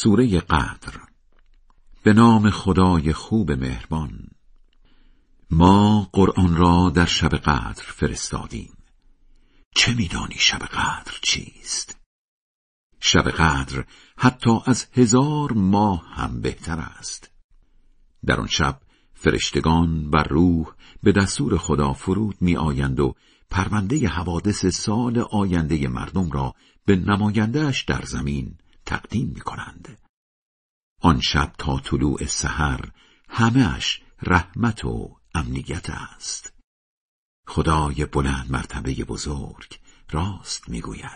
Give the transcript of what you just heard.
سوره قدر به نام خدای خوب مهربان ما قرآن را در شب قدر فرستادیم چه میدانی شب قدر چیست؟ شب قدر حتی از هزار ماه هم بهتر است در آن شب فرشتگان بر روح به دستور خدا فرود می آیند و پرونده حوادث سال آینده مردم را به نمایندهش در زمین تقدیم می کنند. آن شب تا طلوع سحر همهش رحمت و امنیت است. خدای بلند مرتبه بزرگ راست می‌گوید.